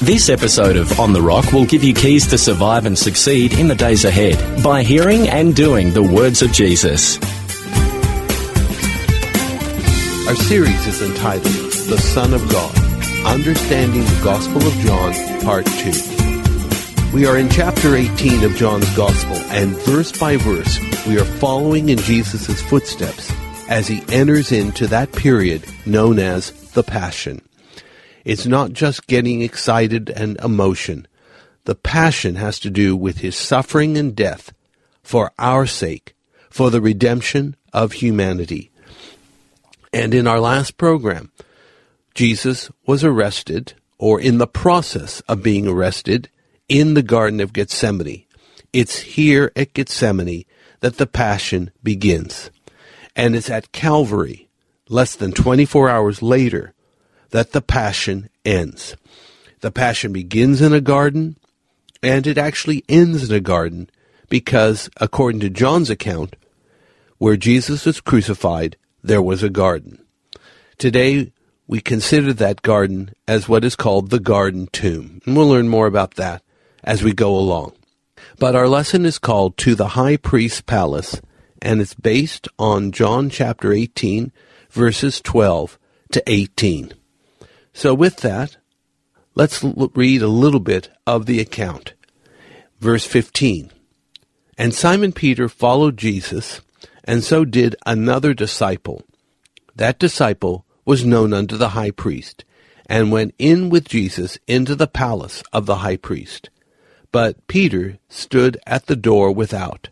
This episode of On the Rock will give you keys to survive and succeed in the days ahead by hearing and doing the words of Jesus. Our series is entitled The Son of God Understanding the Gospel of John, Part 2. We are in chapter 18 of John's Gospel, and verse by verse, we are following in Jesus' footsteps as he enters into that period known as the Passion. It's not just getting excited and emotion. The passion has to do with his suffering and death for our sake, for the redemption of humanity. And in our last program, Jesus was arrested, or in the process of being arrested, in the Garden of Gethsemane. It's here at Gethsemane that the Passion begins. And it's at Calvary, less than 24 hours later, that the Passion ends. The Passion begins in a garden, and it actually ends in a garden because, according to John's account, where Jesus was crucified, there was a garden. Today, we consider that garden as what is called the garden tomb. And we'll learn more about that as we go along. But our lesson is called To the High Priest's Palace, and it's based on John chapter 18, verses 12 to 18. So with that, let's l- read a little bit of the account. Verse 15. And Simon Peter followed Jesus, and so did another disciple. That disciple was known unto the high priest, and went in with Jesus into the palace of the high priest. But Peter stood at the door without.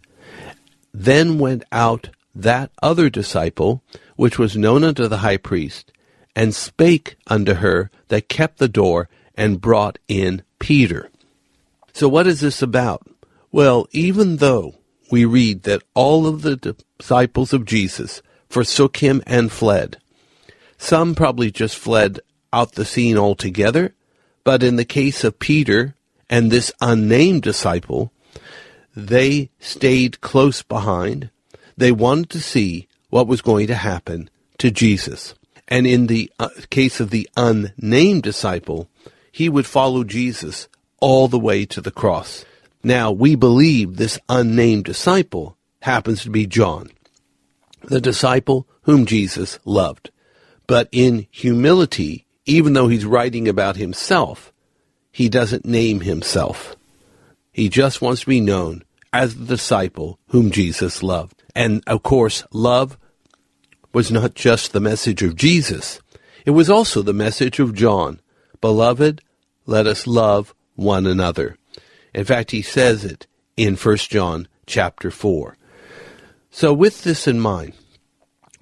Then went out that other disciple, which was known unto the high priest, and spake unto her that kept the door, and brought in Peter. So what is this about? Well, even though we read that all of the disciples of Jesus forsook him and fled, some probably just fled out the scene altogether, but in the case of Peter and this unnamed disciple, they stayed close behind. They wanted to see what was going to happen to Jesus. And in the uh, case of the unnamed disciple, he would follow Jesus all the way to the cross. Now, we believe this unnamed disciple happens to be John, the disciple whom Jesus loved. But in humility, even though he's writing about himself, he doesn't name himself. He just wants to be known as the disciple whom Jesus loved. And of course, love was not just the message of Jesus, it was also the message of John. Beloved, let us love one another. In fact, he says it in 1 John chapter 4. So with this in mind,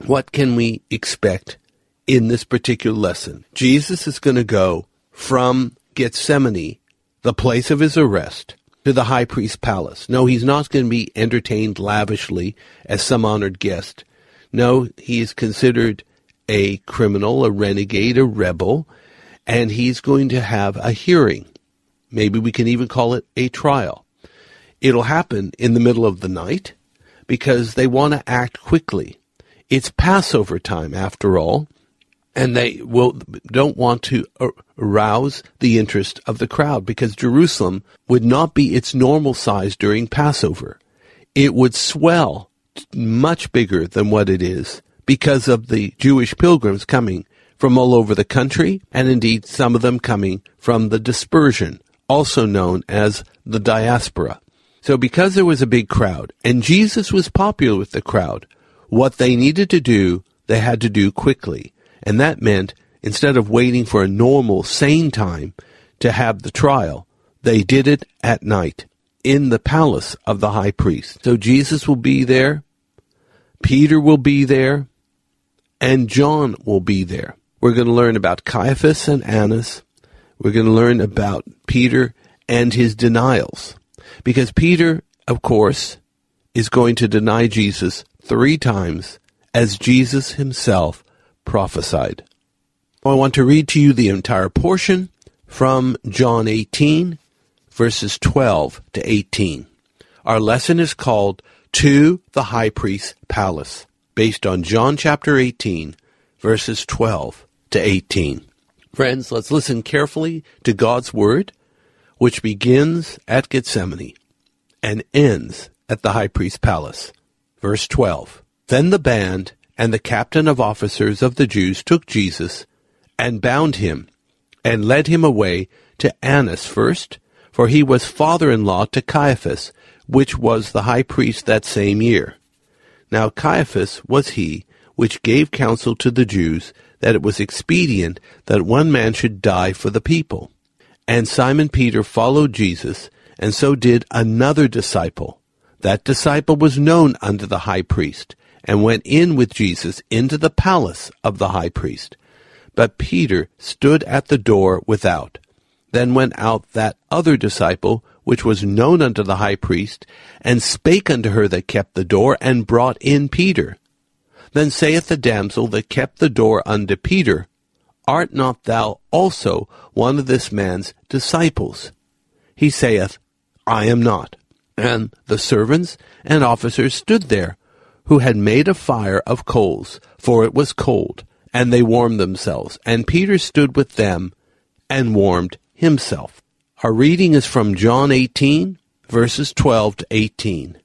what can we expect in this particular lesson? Jesus is going to go from Gethsemane, the place of his arrest, to the high priest's palace. No, he's not going to be entertained lavishly as some honored guest. No, he is considered a criminal, a renegade, a rebel, and he's going to have a hearing. Maybe we can even call it a trial. It'll happen in the middle of the night because they want to act quickly. It's Passover time after all, and they will don't want to arouse the interest of the crowd because Jerusalem would not be its normal size during Passover. It would swell much bigger than what it is because of the Jewish pilgrims coming from all over the country, and indeed some of them coming from the dispersion, also known as the diaspora. So because there was a big crowd, and Jesus was popular with the crowd, what they needed to do, they had to do quickly. And that meant instead of waiting for a normal, sane time to have the trial, they did it at night in the palace of the high priest. So Jesus will be there, Peter will be there, and John will be there. We're going to learn about Caiaphas and Annas. We're going to learn about Peter and his denials. Because Peter, of course, is going to deny Jesus three times as Jesus himself prophesied. I want to read to you the entire portion from John 18, verses 12 to 18. Our lesson is called To the High Priest's Palace, based on John chapter 18, verses 12 to 18. Friends, let's listen carefully to God's word, which begins at Gethsemane and ends at the high priest's palace. Verse 12. Then the band and the captain of officers of the Jews took Jesus and bound him and led him away to Annas first, for he was father-in-law to Caiaphas, which was the high priest that same year. Now Caiaphas was he which gave counsel to the Jews that it was expedient that one man should die for the people. And Simon Peter followed Jesus, and so did another disciple. That disciple was known unto the high priest, and went in with Jesus into the palace of the high priest. But Peter stood at the door without. Then went out that other disciple, which was known unto the high priest, and spake unto her that kept the door, and brought in Peter. Then saith the damsel that kept the door unto Peter, Art not thou also one of this man's disciples? He saith, I am not. And the servants and officers stood there, who had made a fire of coals, for it was cold, and they warmed themselves. And Peter stood with them and warmed himself. Our reading is from John 18, verses 12 to 18.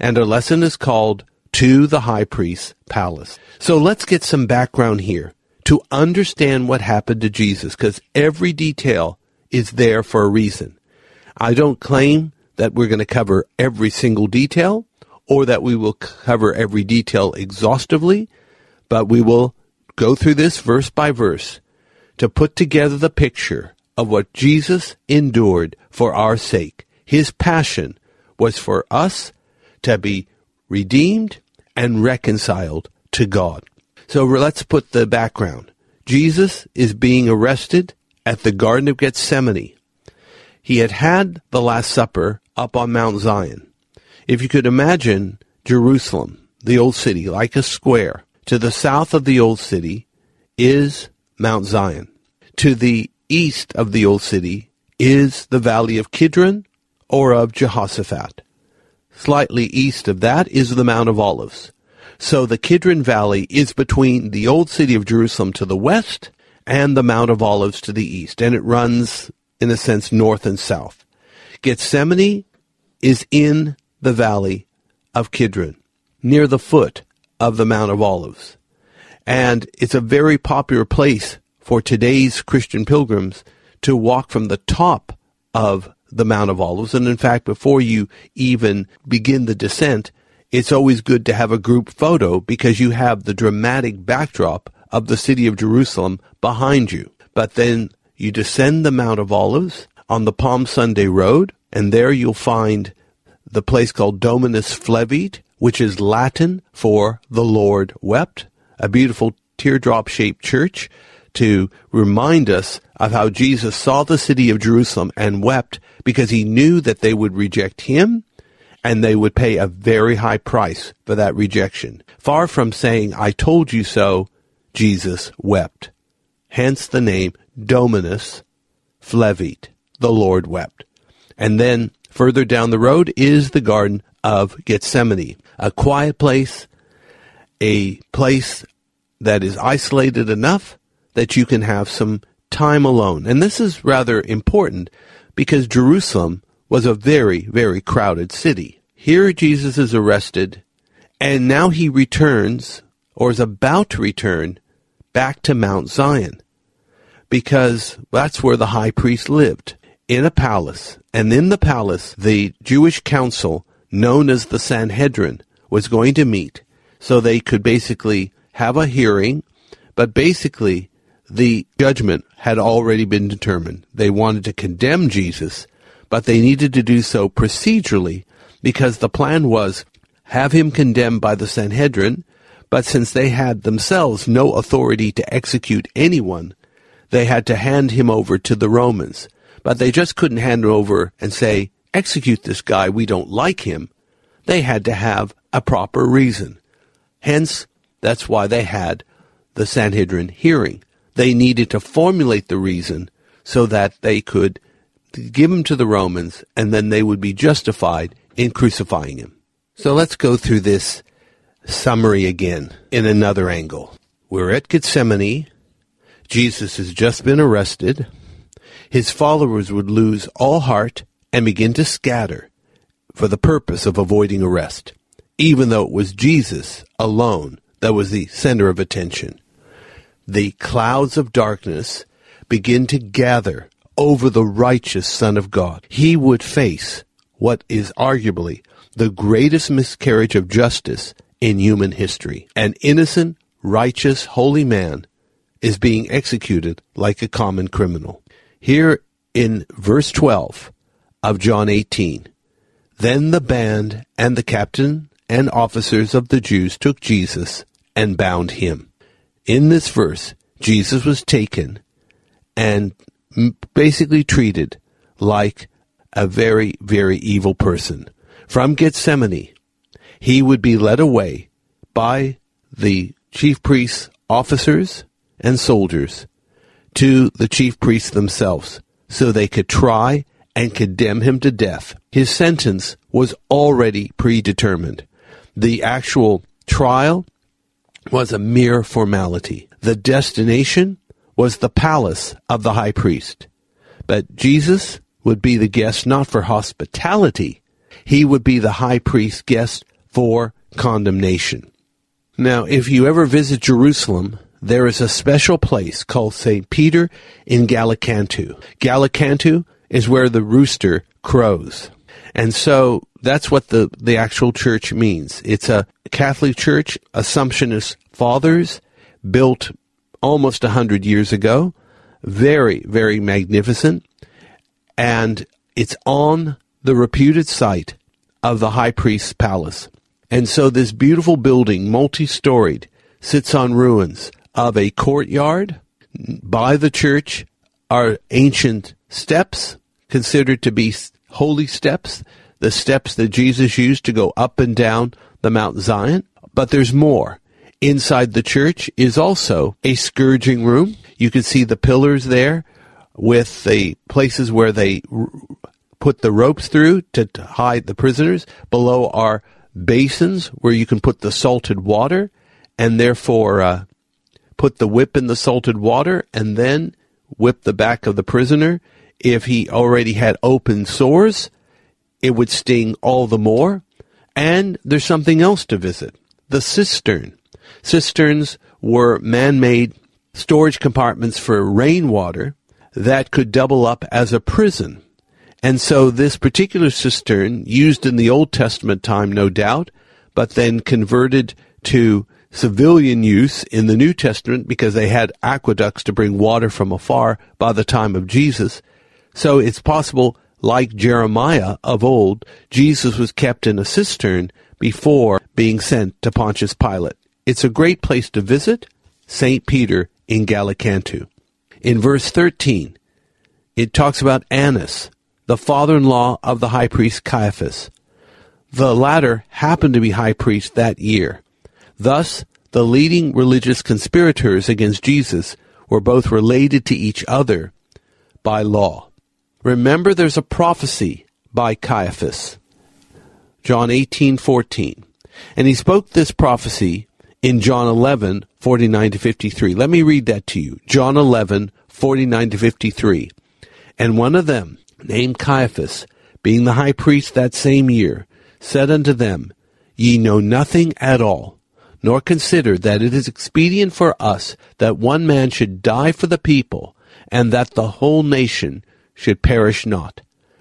And our lesson is called To the High Priest's Palace. So let's get some background here to understand what happened to Jesus, because every detail is there for a reason. I don't claim that we're going to cover every single detail or that we will cover every detail exhaustively, but we will go through this verse by verse to put together the picture of what Jesus endured for our sake. His passion was for us to be redeemed and reconciled to God. So let's put the background. Jesus is being arrested at the Garden of Gethsemane. He had had the Last Supper up on Mount Zion. If you could imagine Jerusalem, the old city, like a square, to the south of the old city is Mount Zion. To the east of the old city is the valley of Kidron or of Jehoshaphat. Slightly east of that is the Mount of Olives. So the Kidron Valley is between the old city of Jerusalem to the west and the Mount of Olives to the east, and it runs, in a sense, north and south. Gethsemane is in the valley of Kidron, near the foot of the Mount of Olives. And it's a very popular place for today's Christian pilgrims to walk from the top of the Mount of Olives. And in fact, before you even begin the descent, it's always good to have a group photo because you have the dramatic backdrop of the city of Jerusalem behind you. But then you descend the Mount of Olives on the Palm Sunday Road, and there you'll find the place called Dominus Flevit, which is Latin for the Lord wept, a beautiful teardrop shaped church to remind us of how Jesus saw the city of Jerusalem and wept because he knew that they would reject him and they would pay a very high price for that rejection. Far from saying, I told you so, Jesus wept. Hence the name Dominus Flevit, the Lord wept. And then further down the road is the Garden of Gethsemane, a quiet place, a place that is isolated enough that you can have some time alone. And this is rather important because Jerusalem was a very, very crowded city. Here Jesus is arrested, and now he returns, or is about to return, back to Mount Zion, because that's where the high priest lived. in a palace, and in the palace, the Jewish council, known as the Sanhedrin, was going to meet so they could basically have a hearing, but basically the judgment had already been determined. They wanted to condemn Jesus, but they needed to do so procedurally because the plan was have him condemned by the Sanhedrin, but since they had themselves no authority to execute anyone, they had to hand him over to the Romans. But they just couldn't hand him over and say, execute this guy, we don't like him. They had to have a proper reason. Hence, that's why they had the Sanhedrin hearing. They needed to formulate the reason so that they could give him to the Romans and then they would be justified in crucifying him. So let's go through this summary again in another angle. We're at Gethsemane. Jesus has just been arrested. His followers would lose all heart and begin to scatter for the purpose of avoiding arrest, even though it was Jesus alone that was the center of attention. The clouds of darkness begin to gather over the righteous Son of God. He would face what is arguably the greatest miscarriage of justice in human history. An innocent, righteous, holy man is being executed like a common criminal. Here in verse 12 of John 18, then the band and the captain and officers of the Jews took Jesus and bound him. In this verse, Jesus was taken and basically treated like a very, very evil person. From Gethsemane, he would be led away by the chief priests, officers, and soldiers to the chief priests themselves so they could try and condemn him to death. His sentence was already predetermined. The actual trial was a mere formality. The destination was the palace of the high priest. But Jesus would be the guest not for hospitality. He would be the high priest's guest for condemnation. Now, if you ever visit Jerusalem, there is a special place called St. Peter in Gallicantu. Gallicantu is where the rooster crows. And so that's what the, the actual church means. It's a Catholic church, Assumptionist fathers, built almost a hundred years ago. Very, very magnificent. And it's on the reputed site of the high priest's palace. And so this beautiful building, multi-storied, sits on ruins of a courtyard. By the church are ancient steps considered to be holy steps, the steps that Jesus used to go up and down the Mount Zion. But there's more. Inside the church is also a scourging room. You can see the pillars there with the places where they put the ropes through to hide the prisoners. Below are basins where you can put the salted water and therefore uh, put the whip in the salted water and then whip the back of the prisoner. If he already had open sores, it would sting all the more. And there's something else to visit the cistern. Cisterns were man made storage compartments for rainwater that could double up as a prison. And so this particular cistern, used in the Old Testament time, no doubt, but then converted to civilian use in the New Testament because they had aqueducts to bring water from afar by the time of Jesus. So it's possible, like Jeremiah of old, Jesus was kept in a cistern before being sent to Pontius Pilate. It's a great place to visit, St. Peter in Gallicantu. In verse 13, it talks about Annas, the father-in-law of the high priest Caiaphas. The latter happened to be high priest that year. Thus, the leading religious conspirators against Jesus were both related to each other by law. Remember there's a prophecy by Caiaphas. John 18:14. And he spoke this prophecy in John 11, 49 to 53. Let me read that to you. John 11, 49 to 53. And one of them, named Caiaphas, being the high priest that same year, said unto them, Ye know nothing at all, nor consider that it is expedient for us that one man should die for the people, and that the whole nation should perish not.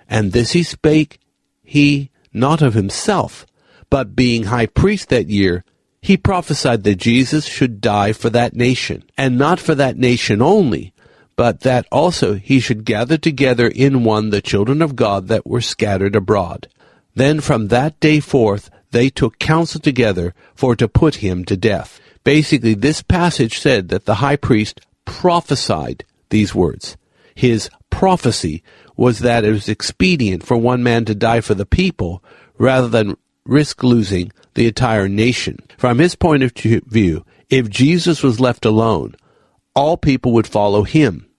And this he spake he not of himself, but being high priest that year, he prophesied that Jesus should die for that nation, and not for that nation only, but that also he should gather together in one the children of God that were scattered abroad. Then from that day forth they took counsel together for to put him to death. Basically, this passage said that the high priest prophesied these words. His prophecy was that it was expedient for one man to die for the people rather than risk losing the entire nation. From his point of view, if Jesus was left alone, all people would follow him.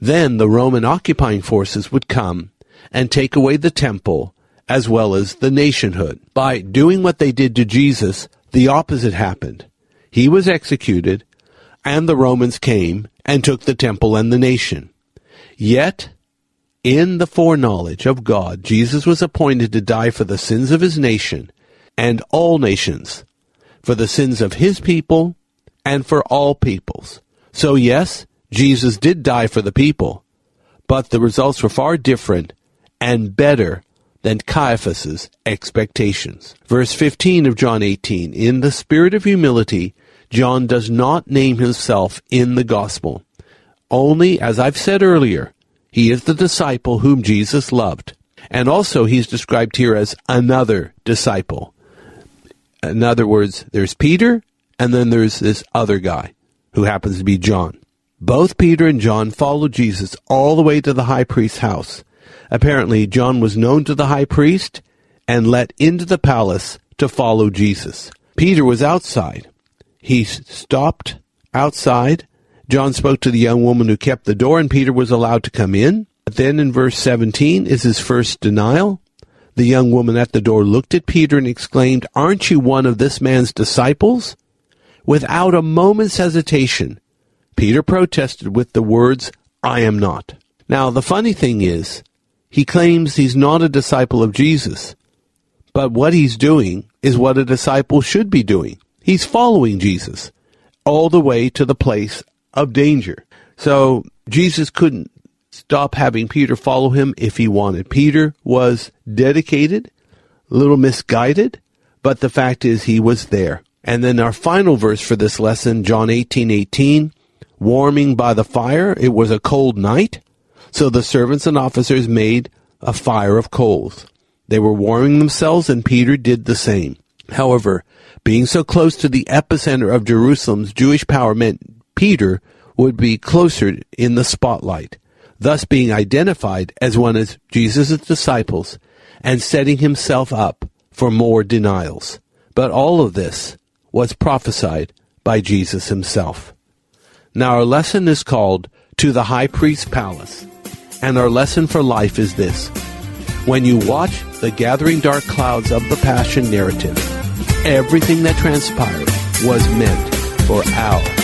Then the Roman occupying forces would come and take away the temple as well as the nationhood. By doing what they did to Jesus, the opposite happened. He was executed, and the Romans came and took the temple and the nation. Yet, in the foreknowledge of God, Jesus was appointed to die for the sins of his nation and all nations, for the sins of his people and for all peoples. So yes, Jesus did die for the people, but the results were far different and better than Caiaphas's expectations. Verse 15 of John 18, in the spirit of humility, John does not name himself in the gospel. Only, as I've said earlier, he is the disciple whom Jesus loved. And also he's described here as another disciple. In other words, there's Peter, and then there's this other guy who happens to be John. Both Peter and John followed Jesus all the way to the high priest's house. Apparently, John was known to the high priest and let into the palace to follow Jesus. Peter was outside. He stopped outside John spoke to the young woman who kept the door, and Peter was allowed to come in. But then in verse 17 is his first denial. The young woman at the door looked at Peter and exclaimed, Aren't you one of this man's disciples? Without a moment's hesitation, Peter protested with the words, I am not. Now, the funny thing is, he claims he's not a disciple of Jesus. But what he's doing is what a disciple should be doing. He's following Jesus all the way to the place of danger. So Jesus couldn't stop having Peter follow him if he wanted. Peter was dedicated, a little misguided, but the fact is he was there. And then our final verse for this lesson, John 18, 18, warming by the fire. It was a cold night. So the servants and officers made a fire of coals. They were warming themselves and Peter did the same. However, being so close to the epicenter of Jerusalem's Jewish power meant Peter would be closer in the spotlight, thus being identified as one of Jesus' disciples and setting himself up for more denials. But all of this was prophesied by Jesus himself. Now our lesson is called To the High Priest's Palace, and our lesson for life is this. When you watch the gathering dark clouds of the Passion narrative, everything that transpired was meant for our